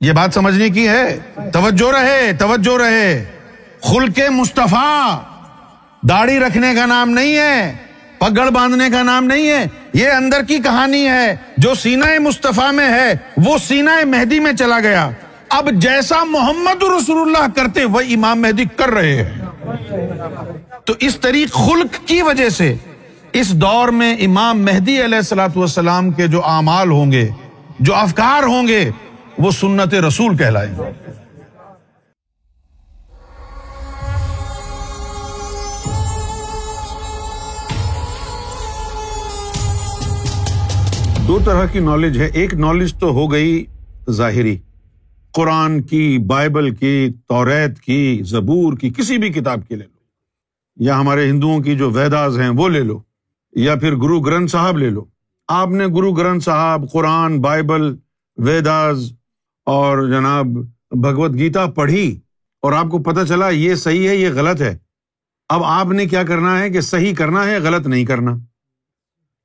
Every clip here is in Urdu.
یہ بات سمجھنے کی ہے۔ توجہ رہے توجہ رہے۔ خل کے مصطفیٰ، داڑھی رکھنے کا نام نہیں ہے، پگڑ باندھنے کا نام نہیں ہے۔ یہ اندر کی کہانی ہے، جو سینا مصطفیٰ میں ہے، وہ سینا مہدی میں چلا گیا۔ اب جیسا محمد رسول اللہ کرتے وہ امام مہدی کر رہے ہیں۔ تو اس طریق خلق کی وجہ سے اس دور میں امام مہدی علیہ السلاۃ والسلام کے جو اعمال ہوں گے، جو افکار ہوں گے وہ سنت رسول کہلائیں۔ دو طرح کی نالج ہے۔ ایک نالج تو ہو گئی ظاہری۔ قرآن کی، بائبل کی، توریت کی، زبور کی، کسی بھی کتاب کی لے لو۔ یا ہمارے ہندوؤں کی جو ویداز ہیں وہ لے لو۔ یا پھر گرو گرنتھ صاحب لے لو۔ آپ نے گرو گرنتھ صاحب، قرآن، بائبل، ویداز اور جناب بھگوت گیتا پڑھی اور آپ کو پتا چلا یہ صحیح ہے، یہ غلط ہے۔ اب آپ نے کیا کرنا ہے کہ صحیح کرنا ہے، غلط نہیں کرنا۔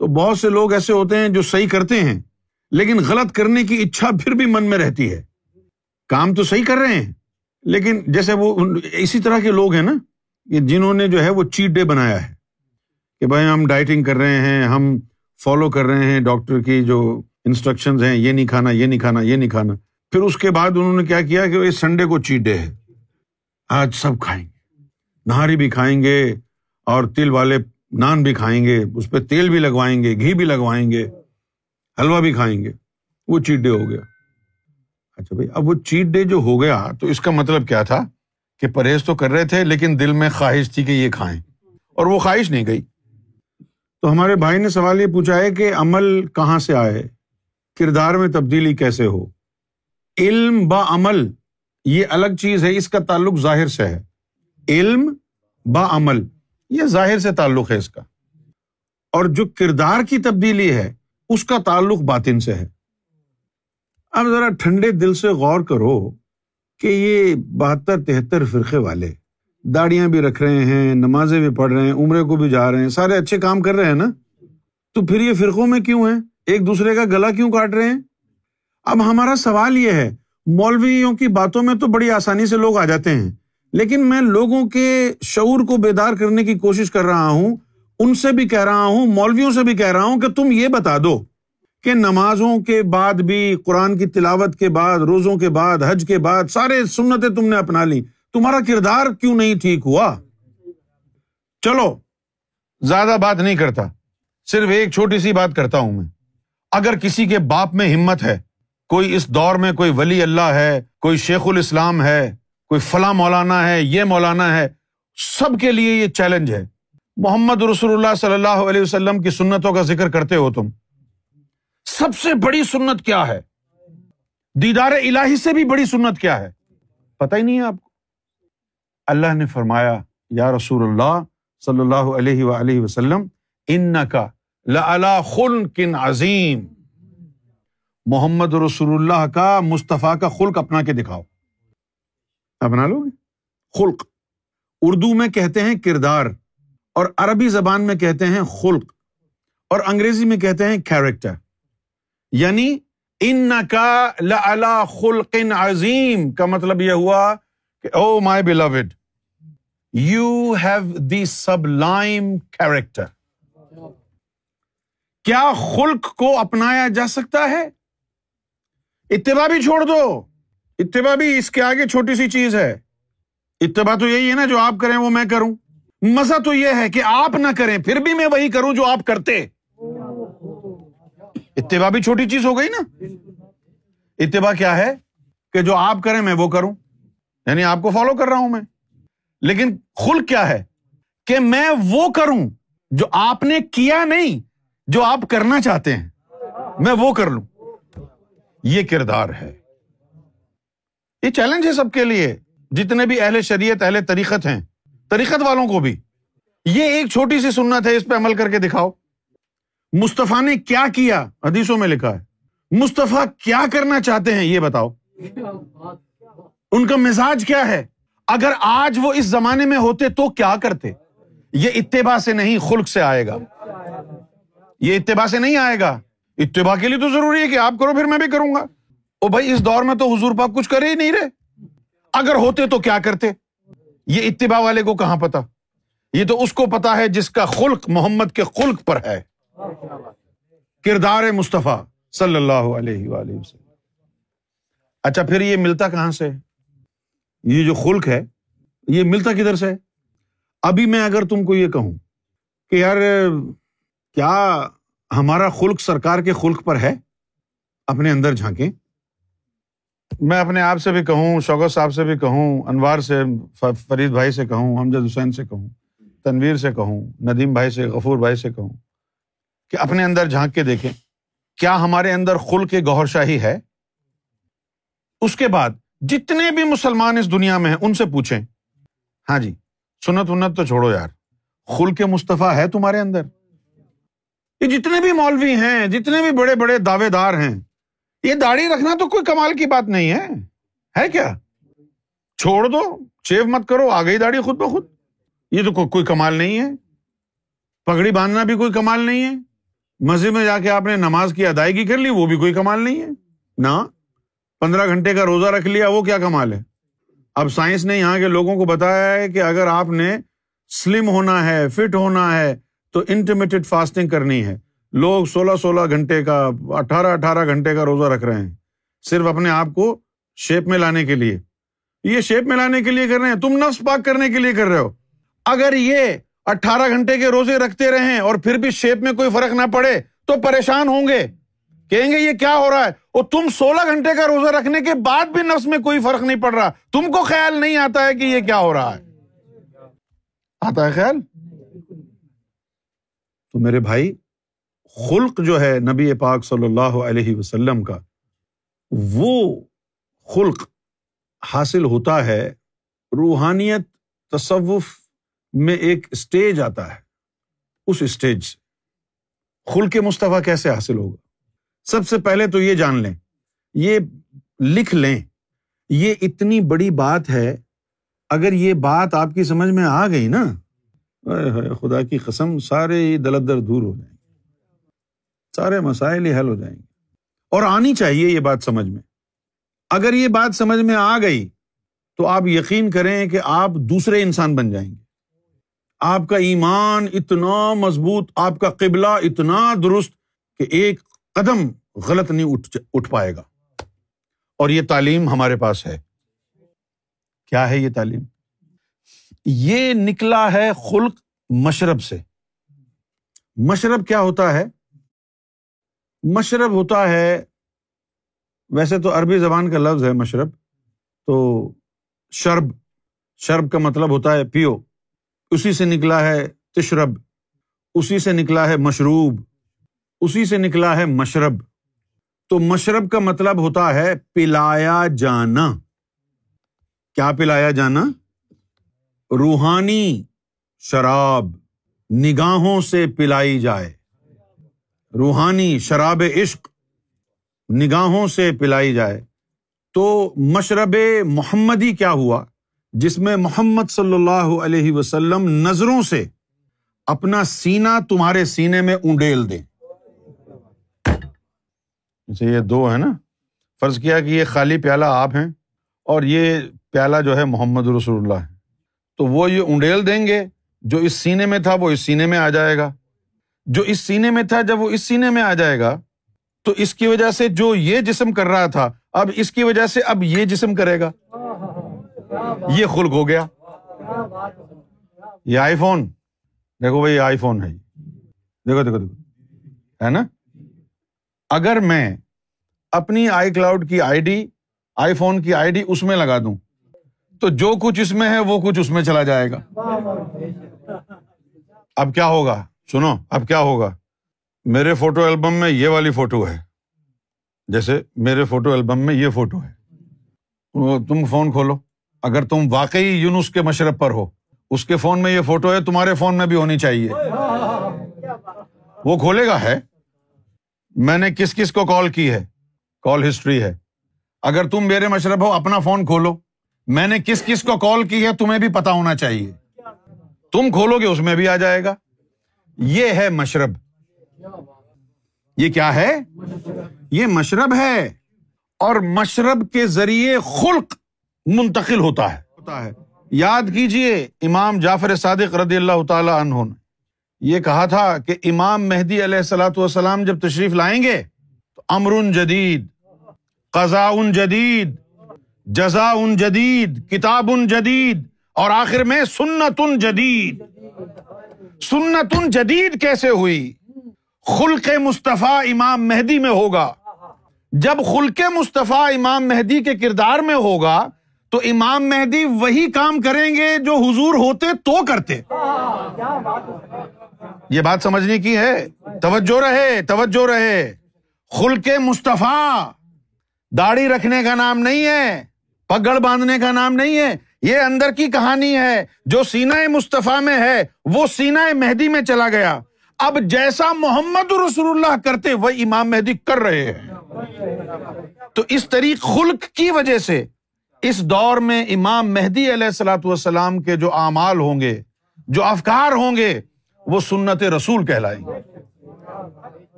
تو بہت سے لوگ ایسے ہوتے ہیں جو صحیح کرتے ہیں، لیکن غلط کرنے کی اچھا پھر بھی من میں رہتی ہے۔ کام تو صحیح کر رہے ہیں، لیکن جیسے وہ اسی طرح کے لوگ ہیں نا جنہوں نے جو ہے وہ چیٹ ڈے بنایا ہے کہ بھائی ہم ڈائٹنگ کر رہے ہیں، ہم فالو کر رہے ہیں ڈاکٹر کی جو انسٹرکشن ہیں، یہ نہیں کھانا، یہ نہیں کھانا، یہ نہیں کھانا۔ پھر اس کے بعد انہوں نے کیا کیا کہ سنڈے کو چیٹ ڈے ہے آج سب کھائیں گے۔ نہاری بھی کھائیں گے اور تل والے نان بھی کھائیں گے۔ اس پہ تیل بھی لگوائیں گے، گھی بھی لگوائیں گے حلوا بھی کھائیں گے۔ وہ چیٹ ڈے ہو گیا۔ اچھا بھائی، اب وہ چیٹ ڈے جو ہو گیا، تو اس کا مطلب کیا تھا؟ کہ پرہیز تو کر رہے تھے، لیکن دل میں خواہش تھی کہ یہ کھائیں۔ اور وہ خواہش نہیں گئی۔ تو ہمارے بھائی نے سوال یہ پوچھا ہے کہ عمل کہاں سے آئے؟ کردار میں تبدیلی کیسے ہو؟ علم با عمل، یہ الگ چیز ہے، اس کا تعلق ظاہر سے ہے۔ علم با عمل، یہ ظاہر سے تعلق ہے اس کا۔ اور جو کردار کی تبدیلی ہے، اس کا تعلق باطن سے ہے۔ اب ذرا ٹھنڈے دل سے غور کرو کہ یہ بہتر تہتر فرقے والے داڑیاں بھی رکھ رہے ہیں، نمازیں بھی پڑھ رہے ہیں، عمرے کو بھی جا رہے ہیں، سارے اچھے کام کر رہے ہیں نا؟ تو پھر یہ فرقوں میں کیوں ہے ایک دوسرے کا گلا کیوں کاٹ رہے ہیں؟ اب ہمارا سوال یہ ہے، مولویوں کی باتوں میں تو بڑی آسانی سے لوگ آ جاتے ہیں، لیکن میں لوگوں کے شعور کو بیدار کرنے کی کوشش کر رہا ہوں، ان سے بھی کہہ رہا ہوں، مولویوں سے بھی کہہ رہا ہوں کہ تم یہ بتا دو کہ نمازوں کے بعد بھی، قرآن کی تلاوت کے بعد، روزوں کے بعد، حج کے بعد، سارے سنتیں تم نے اپنا لی تمہارا کردار کیوں نہیں ٹھیک ہوا؟ چلو، زیادہ بات نہیں کرتا، صرف ایک چھوٹی سی بات کرتا ہوں میں۔ اگر کسی کے باپ میں ہمت ہے کوئی اس دور میں کوئی ولی اللہ ہے، کوئی شیخ الاسلام ہے، کوئی فلاں مولانا ہے، یہ مولانا ہے، سب کے لیے یہ چیلنج ہے۔ محمد رسول اللہ صلی اللہ علیہ وسلم کی سنتوں کا ذکر کرتے ہو تم۔ سب سے بڑی سنت کیا ہے؟ دیدار الہی سے بھی بڑی سنت کیا ہے؟ پتا ہی نہیں ہے آپ کو۔ اللہ نے فرمایا، یا رسول اللہ صلی اللہ علیہ وسلم ان کا کن عظیم۔ محمد رسول اللہ کا مصطفیٰ کا خلق اپنا کے دکھاؤ۔ اپنا لو گے؟ خلق۔ اردو میں کہتے ہیں کردار اور عربی زبان میں کہتے ہیں خلق اور انگریزی میں کہتے ہیں کیریکٹر یعنی ان کا خلق عظیم کا مطلب یہ ہوا کہ او my blood you have the sublime character کیا خلق کو اپنایا جا سکتا ہے؟ اتباع بھی چھوڑ دو۔ اتباع بھی اس کے آگے چھوٹی سی چیز ہے۔ اتباع تو یہی ہے نا جو آپ کریں وہ میں کروں۔ مزہ تو یہ ہے کہ آپ نہ کریں، پھر بھی میں وہی کروں جو آپ کرتے۔ اتباع بھی چھوٹی چیز ہو گئی نا۔ اتباع کیا ہے کہ جو آپ کریں میں وہ کروں۔ یعنی آپ کو فالو کر رہا ہوں میں۔ لیکن خل کیا ہے کہ میں وہ کروں جو آپ نے کیا نہیں، جو آپ کرنا چاہتے ہیں۔ میں وہ کر لوں۔ یہ کردار ہے۔ یہ چیلنج ہے سب کے لیے۔ جتنے بھی اہل شریعت، اہل تریقت ہیں تریقت والوں کو بھی۔ یہ ایک چھوٹی سی سنت ہے، اس پہ عمل کر کے دکھاؤ۔ مصطفیٰ نے کیا کیا؟ حدیثوں میں لکھا ہے۔ مصطفیٰ کیا کرنا چاہتے ہیں؟ یہ بتاؤ۔ ان کا مزاج کیا ہے؟ اگر آج وہ اس زمانے میں ہوتے تو کیا کرتے؟ یہ اتباع سے نہیں، خلق سے آئے گا۔ یہ اتباع سے نہیں آئے گا۔ اتباع کے لیے تو ضروری ہے کہ آپ کرو، پھر میں بھی کروں گا۔ او بھائی، اس دور میں تو حضور پاک کچھ کرے ہی نہیں رہے۔ اگر ہوتے تو کیا کرتے؟ یہ اتباع والے کو کہاں پتا؟ یہ تو اس کو پتا ہے جس کا خلق محمد کے خلق پر ہے۔ کردار مصطفیٰ صلی اللہ علیہ وآلہ وسلم۔ اچھا پھر یہ ملتا کہاں سے؟ یہ جو خلق ہے، یہ ملتا کدھر سے؟ ابھی میں اگر تم کو یہ کہوں کہ یار، کیا ہمارا خلق سرکار کے خلق پر ہے، اپنے اندر جھانکیں۔ میں اپنے آپ سے بھی کہوں، شوکت صاحب سے بھی کہوں، انوار سے فرید بھائی سے کہوں امجد حسین سے کہوں، تنویر سے کہوں، ندیم بھائی سے، غفور بھائی سے کہوں کہ اپنے اندر جھانک کے دیکھیں، کیا ہمارے اندر خل کے گوہر شاہی ہے؟ اس کے بعد جتنے بھی مسلمان اس دنیا میں ہیں، ان سے پوچھیں۔ ہاں جی سنت ونت تو چھوڑو یار، خل کے مصطفیٰ ہے تمہارے اندر۔ یہ جتنے بھی مولوی ہیں، جتنے بھی بڑے بڑے دعوے دار ہیں، یہ داڑھی رکھنا تو کوئی کمال کی بات نہیں ہے۔ ہے کیا؟ چھوڑ دو، شیو مت کرو آ گئی داڑھی خود بخود۔ یہ تو کوئی کمال نہیں ہے۔ پگڑی باندھنا بھی کوئی کمال نہیں ہے۔ مسجد میں جا کے آپ نے نماز کی ادائیگی کر لی، وہ بھی کوئی کمال نہیں ہے۔ نہ، پندرہ گھنٹے کا روزہ رکھ لیا، وہ کیا کمال ہے؟ اب سائنس نے یہاں کے لوگوں کو بتایا ہے کہ اگر آپ نے سلم ہونا ہے، فٹ ہونا ہے تو انٹرمیڈیٹ فاسٹنگ کرنی ہے۔ لوگ سولہ سولہ گھنٹے کا اٹھارہ اٹھارہ گھنٹے کا روزہ رکھ رہے ہیں۔ صرف اپنے آپ کو شیپ میں لانے کے لیے۔ یہ شیپ میں لانے کے لیے کر رہے ہیں۔ تم نفس پاک کرنے کے لیے کر رہے ہو۔ اگر یہ اٹھارہ گھنٹے کے روزے رکھتے رہے اور پھر بھی شیپ میں کوئی فرق نہ پڑے، تو پریشان ہوں گے۔ کہیں گے، یہ کیا ہو رہا ہے؟ اور تم سولہ گھنٹے کا روزہ رکھنے کے بعد بھی نفس میں کوئی فرق نہیں پڑ رہا۔ تم کو خیال نہیں آتا ہے کہ یہ کیا ہو رہا ہے۔ آتا ہے خیال؟ تو میرے بھائی، خلق جو ہے نبی پاک صلی اللہ علیہ وسلم کا، وہ خلق حاصل ہوتا ہے، روحانیت تصوف میں ایک اسٹیج آتا ہے۔ اس اسٹیج سے۔ خلق مصطفیٰ کیسے حاصل ہوگا؟ سب سے پہلے تو یہ جان لیں، یہ لکھ لیں، یہ اتنی بڑی بات ہے، اگر یہ بات آپ کی سمجھ میں آ گئی نا خدا کی قسم، سارے دلدر دور ہو جائیں گے۔ سارے مسائل ہی حل ہو جائیں گے۔ اور آنی چاہیے یہ بات سمجھ میں۔ اگر یہ بات سمجھ میں آ گئی، تو آپ یقین کریں کہ آپ دوسرے انسان بن جائیں گے۔ آپ کا ایمان اتنا مضبوط، آپ کا قبلہ اتنا درست کہ ایک قدم غلط نہیں اٹھ اٹھ پائے گا۔ اور یہ تعلیم ہمارے پاس ہے۔ کیا ہے یہ تعلیم؟ یہ نکلا ہے خلق مشرب سے۔ مشرب کیا ہوتا ہے؟ مشرب ہوتا ہے، ویسے تو عربی زبان کا لفظ ہے مشرب، تو شرب شرب کا مطلب ہوتا ہے پیو۔ اسی سے نکلا ہے تشرب، اسی سے نکلا ہے مشروب، اسی سے نکلا ہے مشرب۔ تو مشرب کا مطلب ہوتا ہے پلایا جانا۔ کیا پلایا جانا؟ روحانی شراب نگاہوں سے پلائی جائے۔ روحانی شراب عشق نگاہوں سے پلائی جائے۔ تو مشرب محمدی کیا ہوا؟ جس میں محمد صلی اللہ علیہ وسلم نظروں سے اپنا سینا تمہارے سینے میں اونڈیل دے اچھا یہ دو ہے نا؟ فرض کیا کہ یہ خالی پیالہ آپ ہیں اور یہ پیالہ جو ہے محمد رسول اللہ ہے۔ تو وہ یہ اونڈیل دیں گے جو اس سینے میں تھا وہ اس سینے میں آ جائے گا۔ جو اس سینے میں تھا جب وہ اس سینے میں آ جائے گا، تو اس کی وجہ سے جو یہ جسم کر رہا تھا، اب اس کی وجہ سے اب یہ جسم کرے گا۔ یہ خلق ہو گیا۔ یہ آئی فون دیکھو بھائی آئی فون ہے۔ دیکھو دیکھو دیکھو۔ ہے نا؟ اگر میں اپنی آئی کلاؤڈ کی آئی ڈی آئی فون کی آئی ڈی اس میں لگا دوں تو جو کچھ اس میں ہے، وہ کچھ اس میں چلا جائے گا۔ اب کیا ہوگا؟ سنو، اب کیا ہوگا؟ میرے فوٹو البم میں یہ والی فوٹو ہے۔ جیسے میرے فوٹو البم میں یہ فوٹو ہے۔ تم فون کھولو۔ اگر تم واقعی یونس کے مشرب پر ہو، اس کے فون میں یہ فوٹو ہے، تمہارے فون میں بھی ہونی چاہیے۔ وہ کھولے گا ہے۔ میں نے کس کس کو کال کی ہے؟ کال ہسٹری ہے۔ اگر تم میرے مشرب ہو، اپنا فون کھولو۔ میں نے کس کس کو کال کی ہے تمہیں بھی پتا ہونا چاہیے۔ تم کھولو گے، اس میں بھی آ جائے گا۔ یہ ہے مشرب۔ یہ کیا ہے؟ یہ مشرب ہے۔ اور مشرب کے ذریعے خلق منتقل ہوتا ہے۔ ہوتا ہے یاد کیجیے امام جعفر صادق رضی اللہ تعالی عنہ نے یہ کہا تھا کہ امام مہدی علیہ السلاۃ والسلام جب تشریف لائیں گے تو امر جدید قزا ان جدید جزا ان جدید کتاب ان جدید، اور آخر میں سنت ان جدید۔ سنت ان جدید کیسے ہوئی؟ خلق مصطفیٰ امام مہدی میں ہوگا۔ جب خلق مصطفیٰ امام مہدی کے کردار میں ہوگا، تو امام مہدی وہی کام کریں گے جو حضور ہوتے تو کرتے۔ یہ بات سمجھنے کی ہے؟ توجہ رہے توجہ رہے۔ خلق مصطفیٰ، داڑھی رکھنے کا نام نہیں ہے۔ پگڑ باندھنے کا نام نہیں ہے، یہ اندر کی کہانی ہے۔ جو سینا مصطفیٰ میں ہے، وہ سینا مہدی میں چلا گیا۔ اب جیسا محمد رسول اللہ کرتے وہ امام مہدی کر رہے ہیں۔ تو اس طریق خلق کی وجہ سے اس دور میں امام مہدی علیہ السلاۃ والسلام کے جو اعمال ہوں گے، جو افکار ہوں گے، وہ سنت رسول کہلائیں گے۔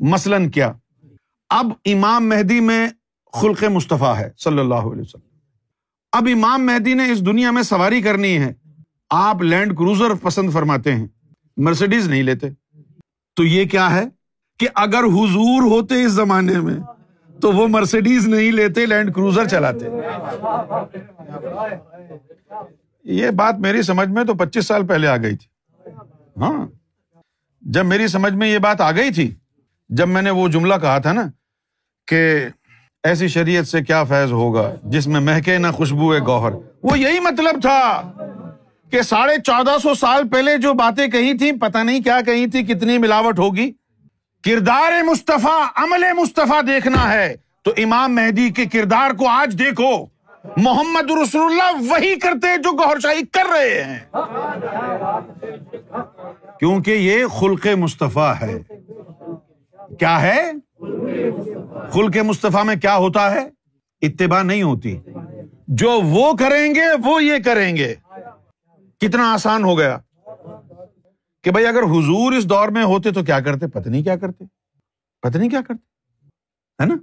مثلاً کیا؟ اب امام مہدی میں خلق مصطفیٰ ہے، صلی اللہ علیہ وسلم۔ اب امام مہدی نے اس دنیا میں سواری کرنی ہے۔ آپ لینڈ کروزر پسند فرماتے ہیں مرسڈیز نہیں لیتے۔ تو یہ کیا ہے کہ اگر حضور ہوتے اس زمانے میں، تو وہ مرسڈیز نہیں لیتے، لینڈ کروزر چلاتے۔ یہ بات میری سمجھ میں تو پچیس سال پہلے آ گئی تھی۔ ہاں۔ جب میری سمجھ میں یہ بات آ گئی تھی، جب میں نے وہ جملہ کہا تھا نا کہ ایسی شریعت سے کیا فیض ہوگا جس میں مہکے نہ خوشبو گوہر؟ وہ یہی مطلب تھا کہ ساڑھے چودہ سو سال پہلے جو باتیں کہی تھی پتا نہیں کیا کہی تھی، کتنی ملاوٹ ہوگی؟ کردار مصطفیٰ، عمل مصطفیٰ دیکھنا ہے۔ تو امام مہدی کے کردار کو آج دیکھو۔ محمد رسول اللہ وہی کرتے جو گور شاہی کر رہے ہیں۔ کیونکہ یہ خلق مصطفیٰ ہے۔ کیا ہے؟ خلق مصطفیٰ میں کیا ہوتا ہے؟ اتباع نہیں ہوتی۔ جو وہ کریں گے، وہ یہ کریں گے۔ کتنا آسان ہو گیا۔ کہ بھائی اگر حضور اس دور میں ہوتے تو کیا کرتے؟ پتنی کیا کرتے؟ پتنی کیا کرتے؟ ہے نا؟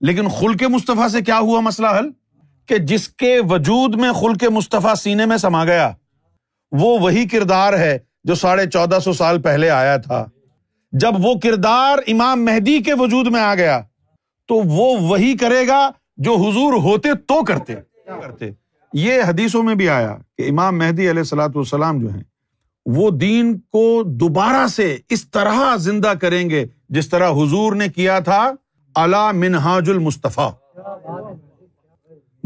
لیکن خلق مصطفیٰ سے کیا ہوا مسئلہ حل؟ کہ جس کے وجود میں خلق مصطفیٰ سینے میں سما گیا، وہ وہی کردار ہے جو ساڑھے چودہ سو سال پہلے آیا تھا۔ جب وہ کردار امام مہدی کے وجود میں آ گیا تو وہ وہی کرے گا جو حضور ہوتے تو کرتے۔ کرتے۔ یہ حدیثوں میں بھی آیا کہ امام مہدی علیہ السلاۃ والسلام جو ہیں وہ دین کو دوبارہ سے اس طرح زندہ کریں گے جس طرح حضور نے کیا تھا اللہ منہاج المصطفیٰ۔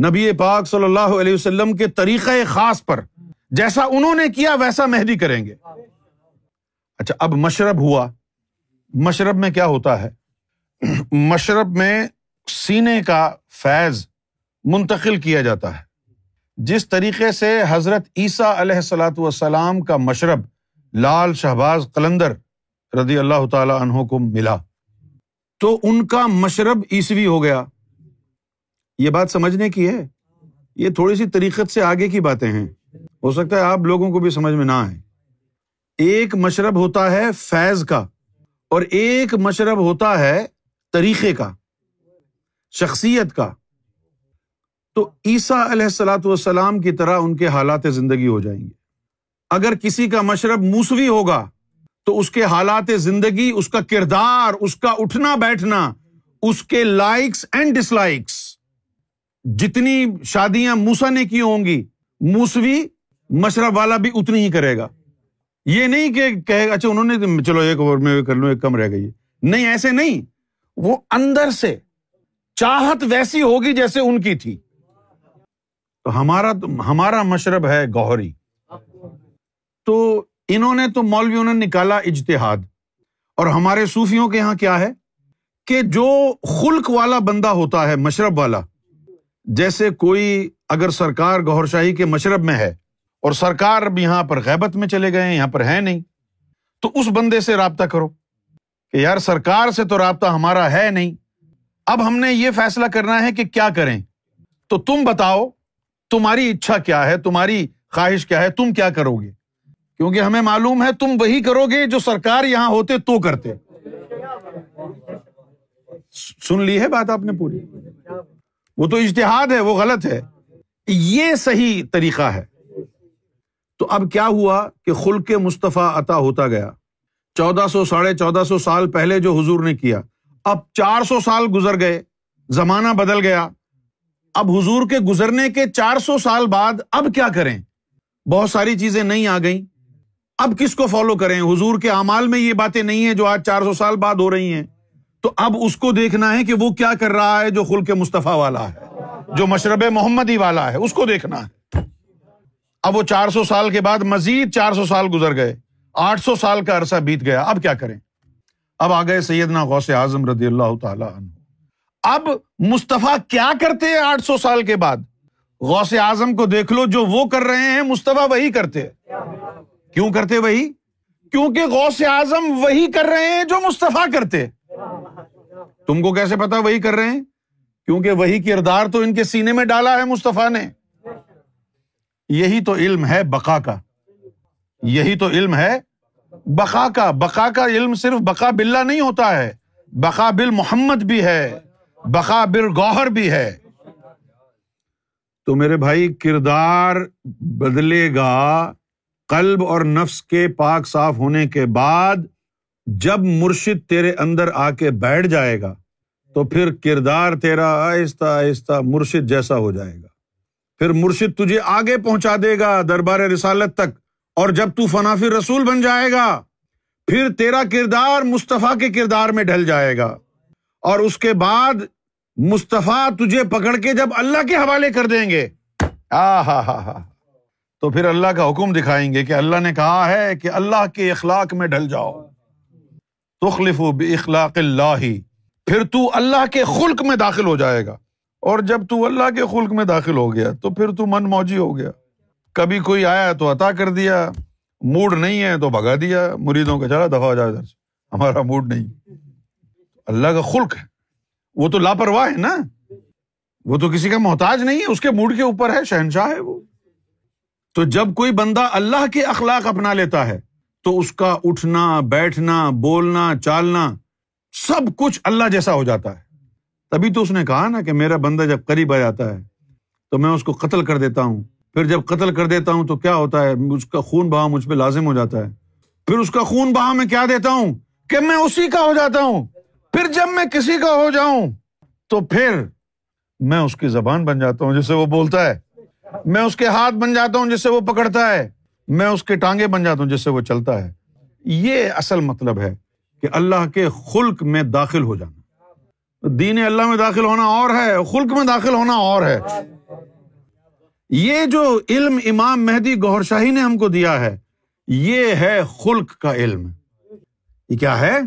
نبی پاک صلی اللہ علیہ وسلم کے طریقۂ خاص پر جیسا انہوں نے کیا ویسا مہدی کریں گے۔ اچھا اب مشرب ہوا۔ مشرب میں کیا ہوتا ہے؟ مشرب میں سینے کا فیض منتقل کیا جاتا ہے۔ جس طریقے سے حضرت عیسیٰ علیہ السلاۃ والسلام کا مشرب لال شہباز قلندر رضی اللہ تعالی عنہ کو ملا۔ تو ان کا مشرب عیسوی ہو گیا۔ یہ بات سمجھنے کی ہے؟ یہ تھوڑی سی طریقت سے آگے کی باتیں ہیں۔ ہو سکتا ہے آپ لوگوں کو بھی سمجھ میں نہ آئے۔ ایک مشرب ہوتا ہے فیض کا اور ایک مشرب ہوتا ہے طریقے کا، شخصیت کا۔ تو عیسیٰ علیہ السلاۃ والسلام کی طرح ان کے حالات زندگی ہو جائیں گے۔ اگر کسی کا مشرب موسوی ہوگا، تو اس کے حالات زندگی، اس کا کردار، اس کا اٹھنا بیٹھنا، اس کے لائکس اینڈ ڈس لائکس جتنی شادیاں موسا نے کی ہوں گی، موسوی مشرب والا بھی اتنی ہی کرے گا۔ یہ نہیں کہ کہے اچھا انہوں نے، چلو ایک اوور میں کر لوں، ایک کم رہ گئی نہیں، ایسے نہیں۔ وہ اندر سے چاہت ویسی ہوگی جیسے ان کی تھی۔ تو ہمارا ہمارا مشرب ہے گوہری۔ تو انہوں نے تو مولویوں نے نکالا اجتہاد۔ اور ہمارے صوفیوں کے یہاں کیا ہے؟ کہ جو خلق والا بندہ ہوتا ہے، مشرب والا، جیسے کوئی اگر سرکار گور شاہی کے مشرب میں ہے اور سرکار اب یہاں پر غیبت میں چلے گئے یہاں پر ہے نہیں، تو اس بندے سے رابطہ کرو۔ کہ یار سرکار سے تو رابطہ ہمارا ہے نہیں۔ اب ہم نے یہ فیصلہ کرنا ہے کہ کیا کریں۔ تو تم بتاؤ، تمہاری اچھا کیا ہے، تمہاری خواہش کیا ہے، تم کیا کرو گے کیونکہ ہمیں معلوم ہے تم وہی کرو گے جو سرکار یہاں ہوتے تو کرتے۔ سن لی ہے بات آپ نے پوری؟ وہ تو اشتہاد ہے، وہ غلط ہے۔ یہ صحیح طریقہ ہے۔ تو اب کیا ہوا کہ خلق مصطفیٰ عطا ہوتا گیا؟ چودہ سو، ساڑھے چودہ سو سال پہلے جو حضور نے کیا، اب چار سو سال گزر گئے، زمانہ بدل گیا۔ اب حضور کے گزرنے کے چار سو سال بعد اب کیا کریں؟ بہت ساری چیزیں نہیں آ گئیں۔ اب کس کو فالو کریں؟ حضور کے اعمال میں یہ باتیں نہیں ہیں جو آج چار سو سال بعد ہو رہی ہیں۔ تو اب اس کو دیکھنا ہے کہ وہ کیا کر رہا ہے جو خلق مصطفیٰ والا ہے، جو مشرب محمدی والا ہے، اس کو دیکھنا ہے۔ اب وہ چار سو سال کے بعد مزید چار سو سال گزر گئے۔ آٹھ سو سال کا عرصہ بیت گیا، اب کیا کریں؟ اب آ گئے سیدنا غوث اعظم رضی اللہ تعالی عنہ۔ اب مصطفیٰ کیا کرتے ہیں آٹھ سو سال کے بعد؟ غوث اعظم کو دیکھ لو، جو وہ کر رہے ہیں، مصطفیٰ وہی کرتے کیوں کرتے وہی؟ کیونکہ غوث اعظم وہی کر رہے ہیں جو مصطفیٰ کرتے تم کو کیسے پتا وہی کر رہے ہیں؟ کیونکہ وہی کردار تو ان کے سینے میں ڈالا ہے مصطفیٰ نے۔ یہی تو علم ہے بقا کا۔ یہی تو علم ہے۔ بقا کا بقا کا علم صرف بقا بلا نہیں ہوتا ہے۔ بقا بل محمد بھی ہے۔ بقا بل گوہر بھی ہے۔ تو میرے بھائی، کردار بدلے گا۔ قلب اور نفس کے پاک صاف ہونے کے بعد جب مرشد تیرے اندر آ کے بیٹھ جائے گا، تو پھر کردار تیرا آہستہ آہستہ مرشد جیسا ہو جائے گا۔ پھر مرشد تجھے آگے پہنچا دے گا، دربار رسالت تک۔ اور جب تو فنافی رسول بن جائے گا، پھر تیرا کردار مصطفیٰ کے کردار میں ڈھل جائے گا۔ اور اس کے بعد مصطفیٰ تجھے پکڑ کے جب اللہ کے حوالے کر دیں گے۔ ہاں ہاں ہاں ہاں تو پھر اللہ کا حکم دکھائیں گے کہ اللہ نے کہا ہے کہ اللہ کے اخلاق میں ڈھل جاؤ۔ تخلف اخلاق اللہ۔ پھر تو اللہ کے خلق میں داخل ہو جائے گا۔ اور جب تو اللہ کے خلق میں داخل ہو گیا، تو پھر تو من موجی ہو گیا۔ کبھی کوئی آیا تو عطا کر دیا، موڈ نہیں ہے تو بھگا دیا، مریدوں کا چلا دفاع ہو جائے ادھر سے۔ ہمارا موڈ نہیں۔ اللہ کا خلق ہے۔ وہ تو لاپرواہ ہے نا۔ وہ تو کسی کا محتاج نہیں ہے، اس کے موڈ کے اوپر ہے، شہنشاہ ہے وہ۔ تو جب کوئی بندہ اللہ کے اخلاق اپنا لیتا ہے، تو اس کا اٹھنا، بیٹھنا، بولنا، چالنا، سب کچھ اللہ جیسا ہو جاتا ہے۔ تبھی تو اس نے کہا نا کہ میرا بندہ جب قریب آ جاتا ہے، تو میں اس کو قتل کر دیتا ہوں۔ پھر جب قتل کر دیتا ہوں تو کیا ہوتا ہے؟ اس کا خون بہا مجھ پہ لازم ہو جاتا ہے۔ پھر اس کا خون بہا میں کیا دیتا ہوں؟ کہ میں اسی کا ہو جاتا ہوں۔ پھر جب میں کسی کا ہو جاؤں تو پھر میں اس کی زبان بن جاتا ہوں جس سے وہ بولتا ہے۔ میں اس کے ہاتھ بن جاتا ہوں جس سے وہ پکڑتا ہے۔ میں اس کے ٹانگے بن جاتا ہوں جس سے وہ چلتا ہے۔ یہ اصل مطلب ہے کہ اللہ کے خلق میں داخل ہو جانا۔ دین اللہ میں داخل ہونا اور ہے، خلق میں داخل ہونا اور ہے۔ یہ جو علم امام مہدی گور شاہی نے ہم کو دیا ہے، یہ ہے خلق کا علم۔ یہ کیا ہے؟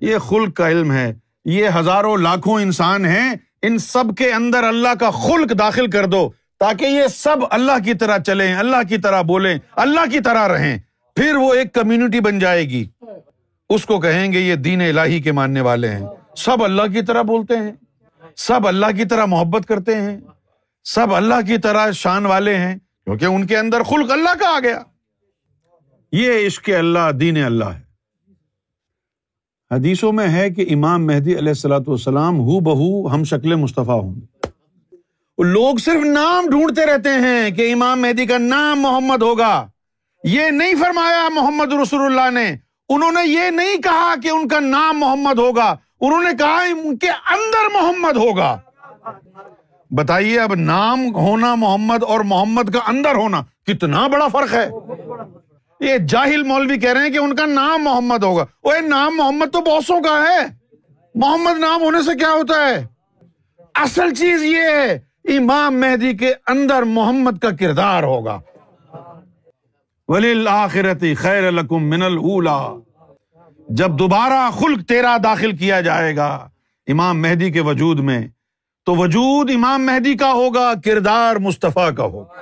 یہ خلق کا علم ہے۔ یہ ہزاروں لاکھوں انسان ہیں، ان سب کے اندر اللہ کا خلق داخل کر دو، تاکہ یہ سب اللہ کی طرح چلیں، اللہ کی طرح بولیں، اللہ کی طرح رہیں، پھر وہ ایک کمیونٹی بن جائے گی۔ اس کو کہیں گے یہ دین الہی کے ماننے والے ہیں۔ سب اللہ کی طرح بولتے ہیں، سب اللہ کی طرح محبت کرتے ہیں۔ سب اللہ کی طرح شان والے ہیں، کیونکہ ان کے اندر خلق اللہ کا آ گیا۔ یہ عشق اللہ، دین اللہ ہے۔ حدیثوں میں ہے کہ امام مہدی علیہ السلاۃ والسلام ہو بہو ہم شکل مصطفیٰ ہوں۔ گے لوگ صرف نام ڈھونڈتے رہتے ہیں کہ امام مہدی کا نام محمد ہوگا۔ یہ نہیں فرمایا محمد رسول اللہ نے۔ انہوں نے یہ نہیں کہا کہ ان کا نام محمد ہوگا۔ انہوں نے کہا ان کے اندر محمد ہوگا۔ بتائیے اب نام ہونا محمد اور محمد کا اندر ہونا کتنا بڑا فرق ہے؟ یہ جاہل مولوی کہہ رہے ہیں کہ ان کا نام محمد ہوگا۔ وہ نام محمد تو بوسوں کا ہے۔ محمد نام ہونے سے کیا ہوتا ہے؟ اصل چیز یہ ہے، امام مہدی کے اندر محمد کا کردار ہوگا۔ ولی آخرتی خیر من الا جب دوبارہ خلق تیرا داخل کیا جائے گا، امام مہدی کے وجود میں تو وجود امام مہدی کا ہوگا، کردار مصطفیٰ کا ہوگا۔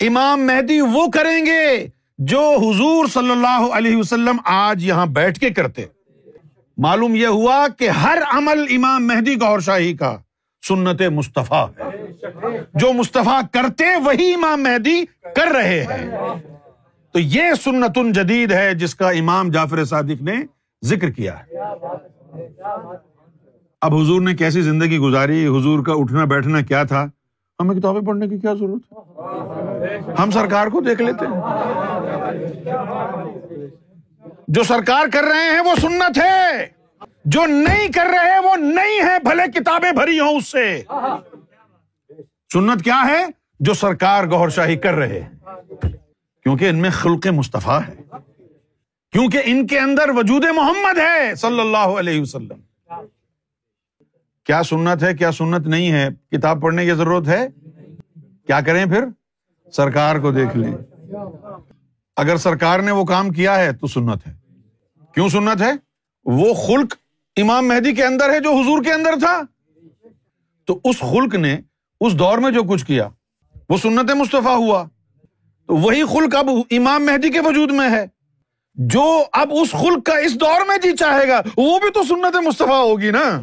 امام مہدی وہ کریں گے جو حضور صلی اللہ علیہ وسلم آج یہاں بیٹھ کے کرتے۔ معلوم یہ ہوا کہ ہر عمل امام مہدی گور شاہی کا سنت مصطفیٰ ہے۔ جو مصطفیٰ کرتے، وہی امام مہدی کر رہے ہیں۔ تو یہ سنت جدید ہے جس کا امام جعفر صادق نے ذکر کیا ہے۔ اب حضور نے کیسی زندگی گزاری؟ حضور کا اٹھنا بیٹھنا کیا تھا؟ ہمیں کتابیں پڑھنے کی کیا ضرورت ہے؟ ہم سرکار کو دیکھ لیتے ہیں۔ جو سرکار کر رہے ہیں وہ سنت ہے۔ جو نہیں کر رہے وہ نہیں ہے بھلے کتابیں بھری ہوں اس سے۔ سنت کیا ہے؟ جو سرکار گور شاہی کر رہے کیونکہ ان میں خلق مصطفیٰ ہے۔ کیونکہ ان کے اندر وجود محمد ہے صلی اللہ علیہ وسلم۔ کیا سنت ہے، کیا سنت نہیں ہے؟ کتاب پڑھنے کی ضرورت ہے؟ کیا کریں پھر؟ سرکار کو دیکھ لیں۔ اگر سرکار نے وہ کام کیا ہے تو سنت ہے۔ کیوں سنت ہے؟ وہ خلق امام مہدی کے اندر ہے جو حضور کے اندر تھا۔ تو اس خلق نے اس دور میں جو کچھ کیا، وہ سنت مصطفیٰ ہوا۔ تو وہی خلق اب امام مہدی کے وجود میں ہے۔ جو اب اس خلق کا اس دور میں جی چاہے گا، وہ بھی تو سنت مصطفیٰ ہوگی نا۔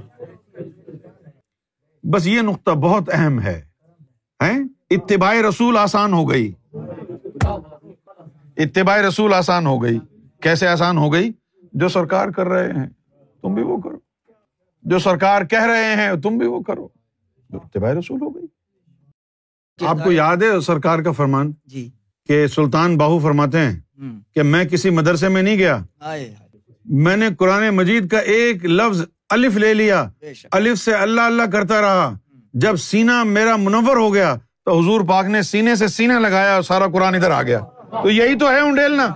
بس یہ نقطہ بہت اہم ہے۔ اتباع رسول آسان ہو گئی۔ اتباع رسول آسان ہو گئی۔ کیسے آسان ہو گئی؟ جو سرکار کر رہے ہیں تم بھی وہ کرو۔ جو سرکار کہہ رہے ہیں تم بھی وہ کرو۔ اتباع رسول ہو گئی۔ آپ کو یاد ہے سرکار کا فرمان؟ جی۔ کہ سلطان باہو فرماتے ہیں کہ میں کسی مدرسے میں نہیں گیا۔ میں نے قرآن مجید کا ایک لفظ الف لے لیا۔ الف سے اللہ اللہ کرتا رہا۔ جب سینا میرا منور ہو گیا تو حضور پاک نے سینے سے سینا لگایا اور سارا قرآن ادھر آ گیا۔ تو یہی تو ہے انڈیلنا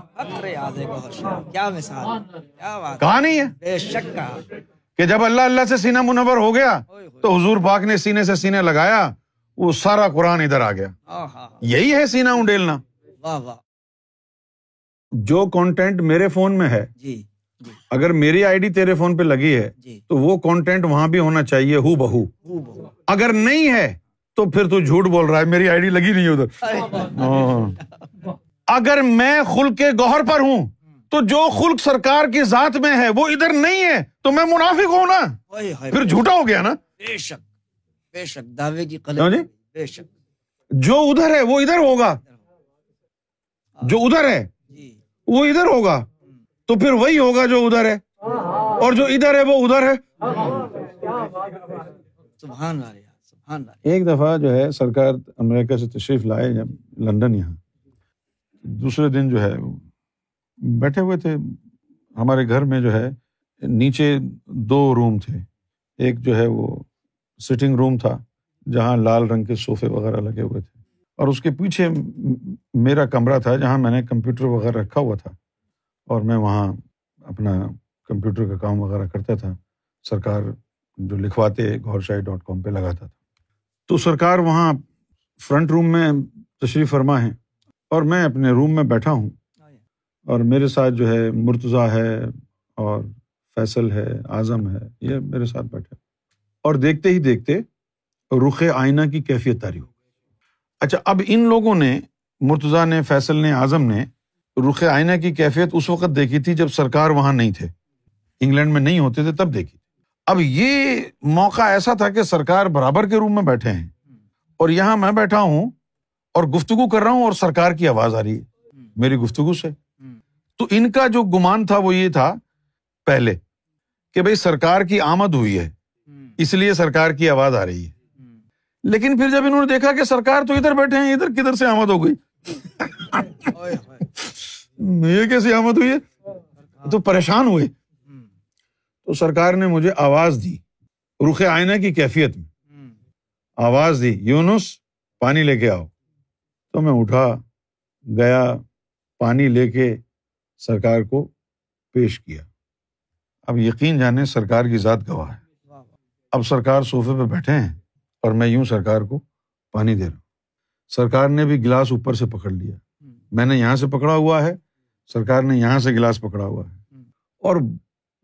کہا نہیں ہے کہ جب اللہ اللہ سے سینا منور ہو گیا تو حضور پاک نے سینے سے سینے لگایا وہ سارا قرآن ادھر آ گیا۔ یہی ہے سینا انڈیلنا جو کانٹینٹ میرے فون میں ہے جی۔ اگر میری آئی ڈی تیرے فون پہ لگی ہے جی۔ تو وہ کانٹینٹ وہاں بھی ہونا چاہیے ہو بہو۔ اگر نہیں ہے تو پھر تو جھوٹ بول رہا ہے میری آئی ڈی لگی نہیں ادھر۔ ہاں۔ اگر میں خلق کے گوہر پر ہوں تو جو خلق سرکار کی ذات میں ہے وہ ادھر نہیں ہے تو میں منافق ہوں نا۔ پھر جھوٹا ہو گیا نا۔ بے شک بے شک دعوے کی بے شک۔ جو ادھر ہے وہ ادھر ہوگا۔ جو ادھر ہے جی۔ وہ ادھر ہوگا۔ تو پھر وہی ہوگا جو ادھر ہے۔ اور جو ادھر ہے وہ ادھر ہے۔ ایک دفعہ جو ہے سرکار امریکہ سے تشریف لائے جب لنڈن یہاں۔ دوسرے دن جو ہے بیٹھے ہوئے تھے۔ ہمارے گھر میں جو ہے نیچے دو روم تھے۔ ایک جو ہے وہ سٹنگ روم تھا جہاں لال رنگ کے صوفے وغیرہ لگے ہوئے تھے۔ اور اس کے پیچھے میرا کمرہ تھا جہاں میں نے کمپیوٹر وغیرہ رکھا ہوا تھا۔ اور میں وہاں اپنا کمپیوٹر کا کام وغیرہ کرتا تھا، سرکار جو لکھواتے گور شاہی ڈاٹ کام پہ لگاتا تھا۔ تو سرکار وہاں فرنٹ روم میں تشریف فرما ہے اور میں اپنے روم میں بیٹھا ہوں۔ اور میرے ساتھ جو ہے، مرتضیٰ ہے اور فیصل ہے، اعظم ہے، یہ میرے ساتھ بیٹھے۔ اور دیکھتے ہی دیکھتے رخ آئینہ کی کیفیت تاری ہو اچھا اب ان لوگوں نے، مرتضیٰ نے، فیصل نے، اعظم نے رخ آئینہ کی کیفیت اس وقت دیکھی تھی جب سرکار وہاں نہیں تھے۔ انگلینڈ میں نہیں ہوتے تھے، تب دیکھی اب یہ موقع ایسا تھا کہ سرکار برابر کے روم میں بیٹھے ہیں۔ اور یہاں میں بیٹھا ہوں اور گفتگو کر رہا ہوں اور سرکار کی آواز آ رہی ہے۔ میری گفتگو سے۔ تو ان کا جو گمان تھا وہ یہ تھا پہلے کہ بھائی سرکار کی آمد ہوئی ہے۔ اس لیے سرکار کی آواز آ رہی ہے۔ لیکن پھر جب انہوں نے دیکھا کہ سرکار تو ادھر بیٹھے ہیں، ادھر کدھر سے آمد ہو گئی۔ یہ کیسی آمد ہوئی ہے؟ تو پریشان ہوئے۔ تو سرکار نے مجھے آواز دی، رخ آئینہ کی کیفیت میں۔ آواز دی، یونس، پانی لے کے آؤ۔ تو میں اٹھا، گیا، پانی لے کے سرکار کو پیش کیا۔ اب یقین جانے سرکار کی ذات گواہ ہے۔ اب سرکار صوفے پہ بیٹھے ہیں اور میں یوں سرکار کو پانی دے رہا ہوں۔ سرکار نے بھی گلاس اوپر سے پکڑ لیا۔ میں نے یہاں سے پکڑا ہوا ہے۔ سرکار نے یہاں سے گلاس پکڑا ہوا ہے۔ اور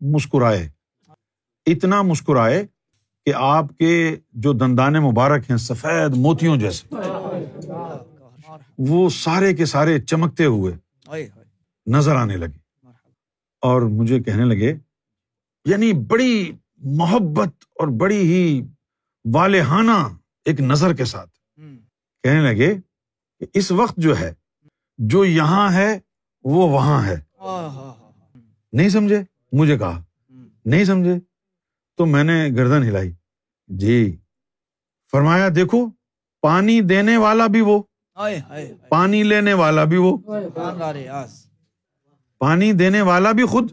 مسکرائے۔ اتنا مسکرائے کہ آپ کے جو دندان مبارک ہیں سفید موتیوں جیسے وہ سارے کے سارے چمکتے ہوئے نظر آنے لگے۔ اور مجھے کہنے لگے یعنی بڑی محبت اور بڑی ہی والہانہ ایک نظر کے ساتھ۔ کہنے لگے کہ اس وقت جو ہے جو یہاں ہے وہ وہاں ہے۔ نہیں سمجھے؟ مجھے کہا۔ نہیں سمجھے؟ تو میں نے گردن ہلائی۔ جی۔ فرمایا، دیکھو، پانی دینے والا بھی وہ۔ پانی لینے والا بھی وہ۔ پانی دینے والا بھی خود۔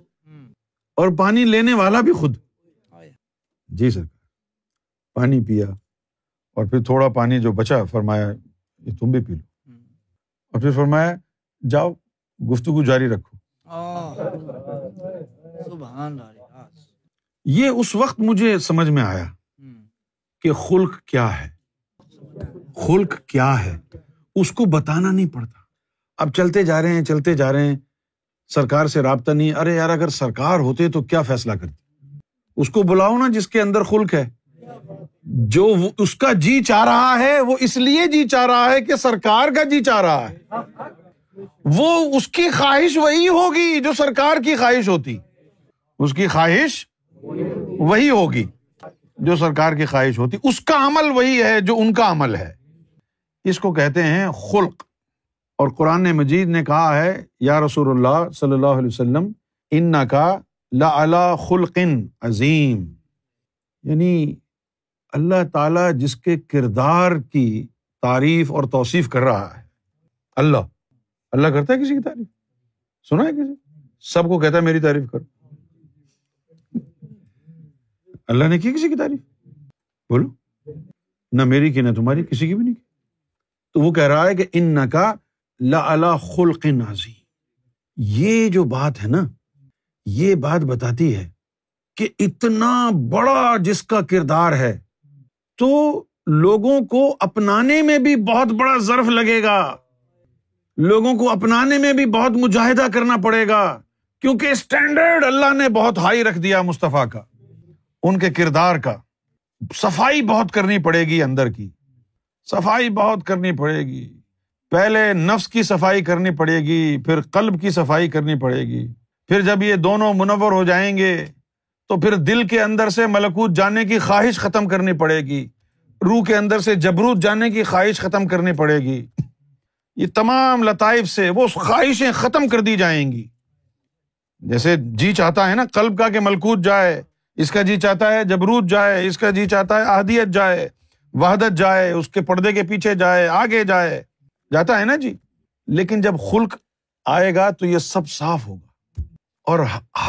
اور پانی لینے والا بھی خود۔ جی سر۔ پانی پیا۔ اور پھر تھوڑا پانی جو بچا، فرمایا، یہ تم بھی پی لو۔ اور پھر فرمایا، جاؤ۔ گفتگو جاری رکھو۔ یہ اس وقت مجھے سمجھ میں آیا کہ خلق کیا ہے۔ خلق کیا ہے۔ اس کو بتانا نہیں پڑتا۔ اب چلتے جا رہے ہیں چلتے جا رہے ہیں۔ سرکار سے رابطہ نہیں۔ ارے یار اگر سرکار ہوتے تو کیا فیصلہ کرتے اس کو بلاؤ نا جس کے اندر خلق ہے۔ جو اس کا جی چاہ رہا ہے وہ اس لیے جی چاہ رہا ہے کہ سرکار کا جی چاہ رہا ہے۔ وہ اس کی خواہش وہی ہوگی جو سرکار کی خواہش ہوتی۔ اس کی خواہش وہی ہوگی جو سرکار کی خواہش ہوتی۔ اس کا عمل وہی ہے جو ان کا عمل ہے۔ اس کو کہتے ہیں خلق۔ اور قرآن مجید نے کہا ہے، یا رسول اللہ صلی اللہ علیہ وسلم ان کا لا خلقن عظیم۔ یعنی اللہ تعالیٰ جس کے کردار کی تعریف اور توصیف کر رہا ہے۔ اللہ۔ اللہ کرتا ہے کسی کی تعریف؟ سنا ہے کسی؟ سب کو کہتا ہے میری تعریف کرو۔ اللہ نے کی کسی کی تعریف؟ بولو۔ نہ میری کی، نہ تمہاری، کسی کی بھی نہیں کی۔ تو وہ کہہ رہا ہے کہ ان کا لا خلق نازی یہ جو بات ہے نا، یہ بات بتاتی ہے کہ اتنا بڑا جس کا کردار ہے، تو لوگوں کو اپنانے میں بھی بہت بڑا ضرف لگے گا۔ لوگوں کو اپنانے میں بھی بہت مجاہدہ کرنا پڑے گا، کیونکہ اسٹینڈرڈ اللہ نے بہت ہائی رکھ دیا مصطفیٰ کا، ان کے کردار کا۔ صفائی بہت کرنی پڑے گی اندر کی۔ صفائی بہت کرنی پڑے گی۔ پہلے نفس کی صفائی کرنی پڑے گی، پھر قلب کی صفائی کرنی پڑے گی۔ پھر جب یہ دونوں منور ہو جائیں گے، تو پھر دل کے اندر سے ملکوت جانے کی خواہش ختم کرنی پڑے گی۔ روح کے اندر سے جبروت جانے کی خواہش ختم کرنی پڑے گی۔ یہ تمام لطائف سے وہ خواہشیں ختم کر دی جائیں گی۔ جیسے جی چاہتا ہے نا، قلب کا کہ ملکوت جائے، اس کا جی چاہتا ہے جبروت جائے، اس کا جی چاہتا ہے احدیت جائے، وحدت جائے، اس کے پردے کے پیچھے جائے، آگے جائے۔ جاتا ہے نا جی؟ لیکن جب خلق آئے گا تو یہ سب صاف ہوگا۔ اور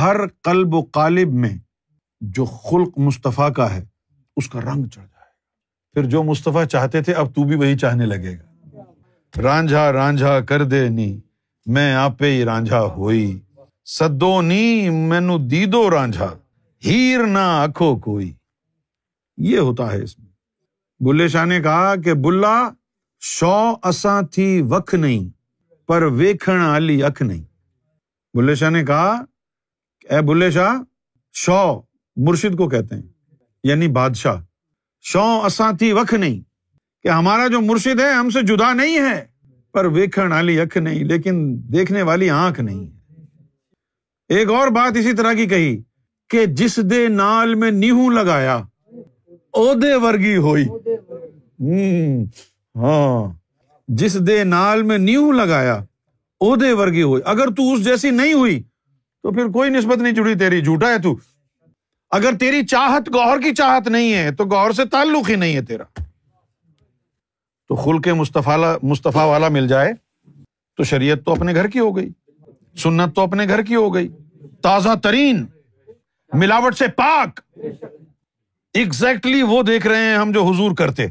ہر قلب و قالب میں جو خلق مصطفیٰ کا ہے، اس کا رنگ چڑھ جائے گا۔ پھر جو مصطفیٰ چاہتے تھے، اب تو بھی وہی چاہنے لگے گا۔ رانجھا رانجھا کر دے نی، میں آپ ہی رانجھا ہوئی۔ سدو نی مینو دیدو رانجھا، ہیر نہ آکھو کوئی۔ یہ ہوتا ہے اس میں۔ بلے شاہ نے کہا کہ بلا شو اساں تھی وکھ نہیں، پر ویکھن والی اکھ نہیں۔ بلے شاہ نے کہا، اے بلے شاہ، شو مرشد کو کہتے ہیں یعنی بادشاہ، شو اساں تھی وکھ نہیں۔ کہ ہمارا جو مرشد ہے ہم سے جدا نہیں ہے، پر ویکھن والی اکھ نہیں، لیکن دیکھنے والی آنکھ نہیں ایک اور بات اسی طرح کی کہی کہ جس دے نال میں نیہوں لگایا اودے ورگی ہوئی۔ ہاں۔ جس دے نال میں نیو لگایا اودے ورگی ہوئی۔ اگر تو اس جیسی نہیں ہوئی، تو پھر کوئی نسبت نہیں جڑی تیری، جھوٹا ہے تو۔ اگر تیری چاہت گوہر کی چاہت نہیں ہے، تو گوہر سے تعلق ہی نہیں ہے تیرا۔ تو خل کے مصطفیٰ مصطفیٰ والا مل جائے، تو شریعت تو اپنے گھر کی ہو گئی، سنت تو اپنے گھر کی ہو گئی، تازہ ترین، ملاوٹ سے پاک ایگزیکٹلی وہ دیکھ رہے ہیں ہم جو حضور کرتے۔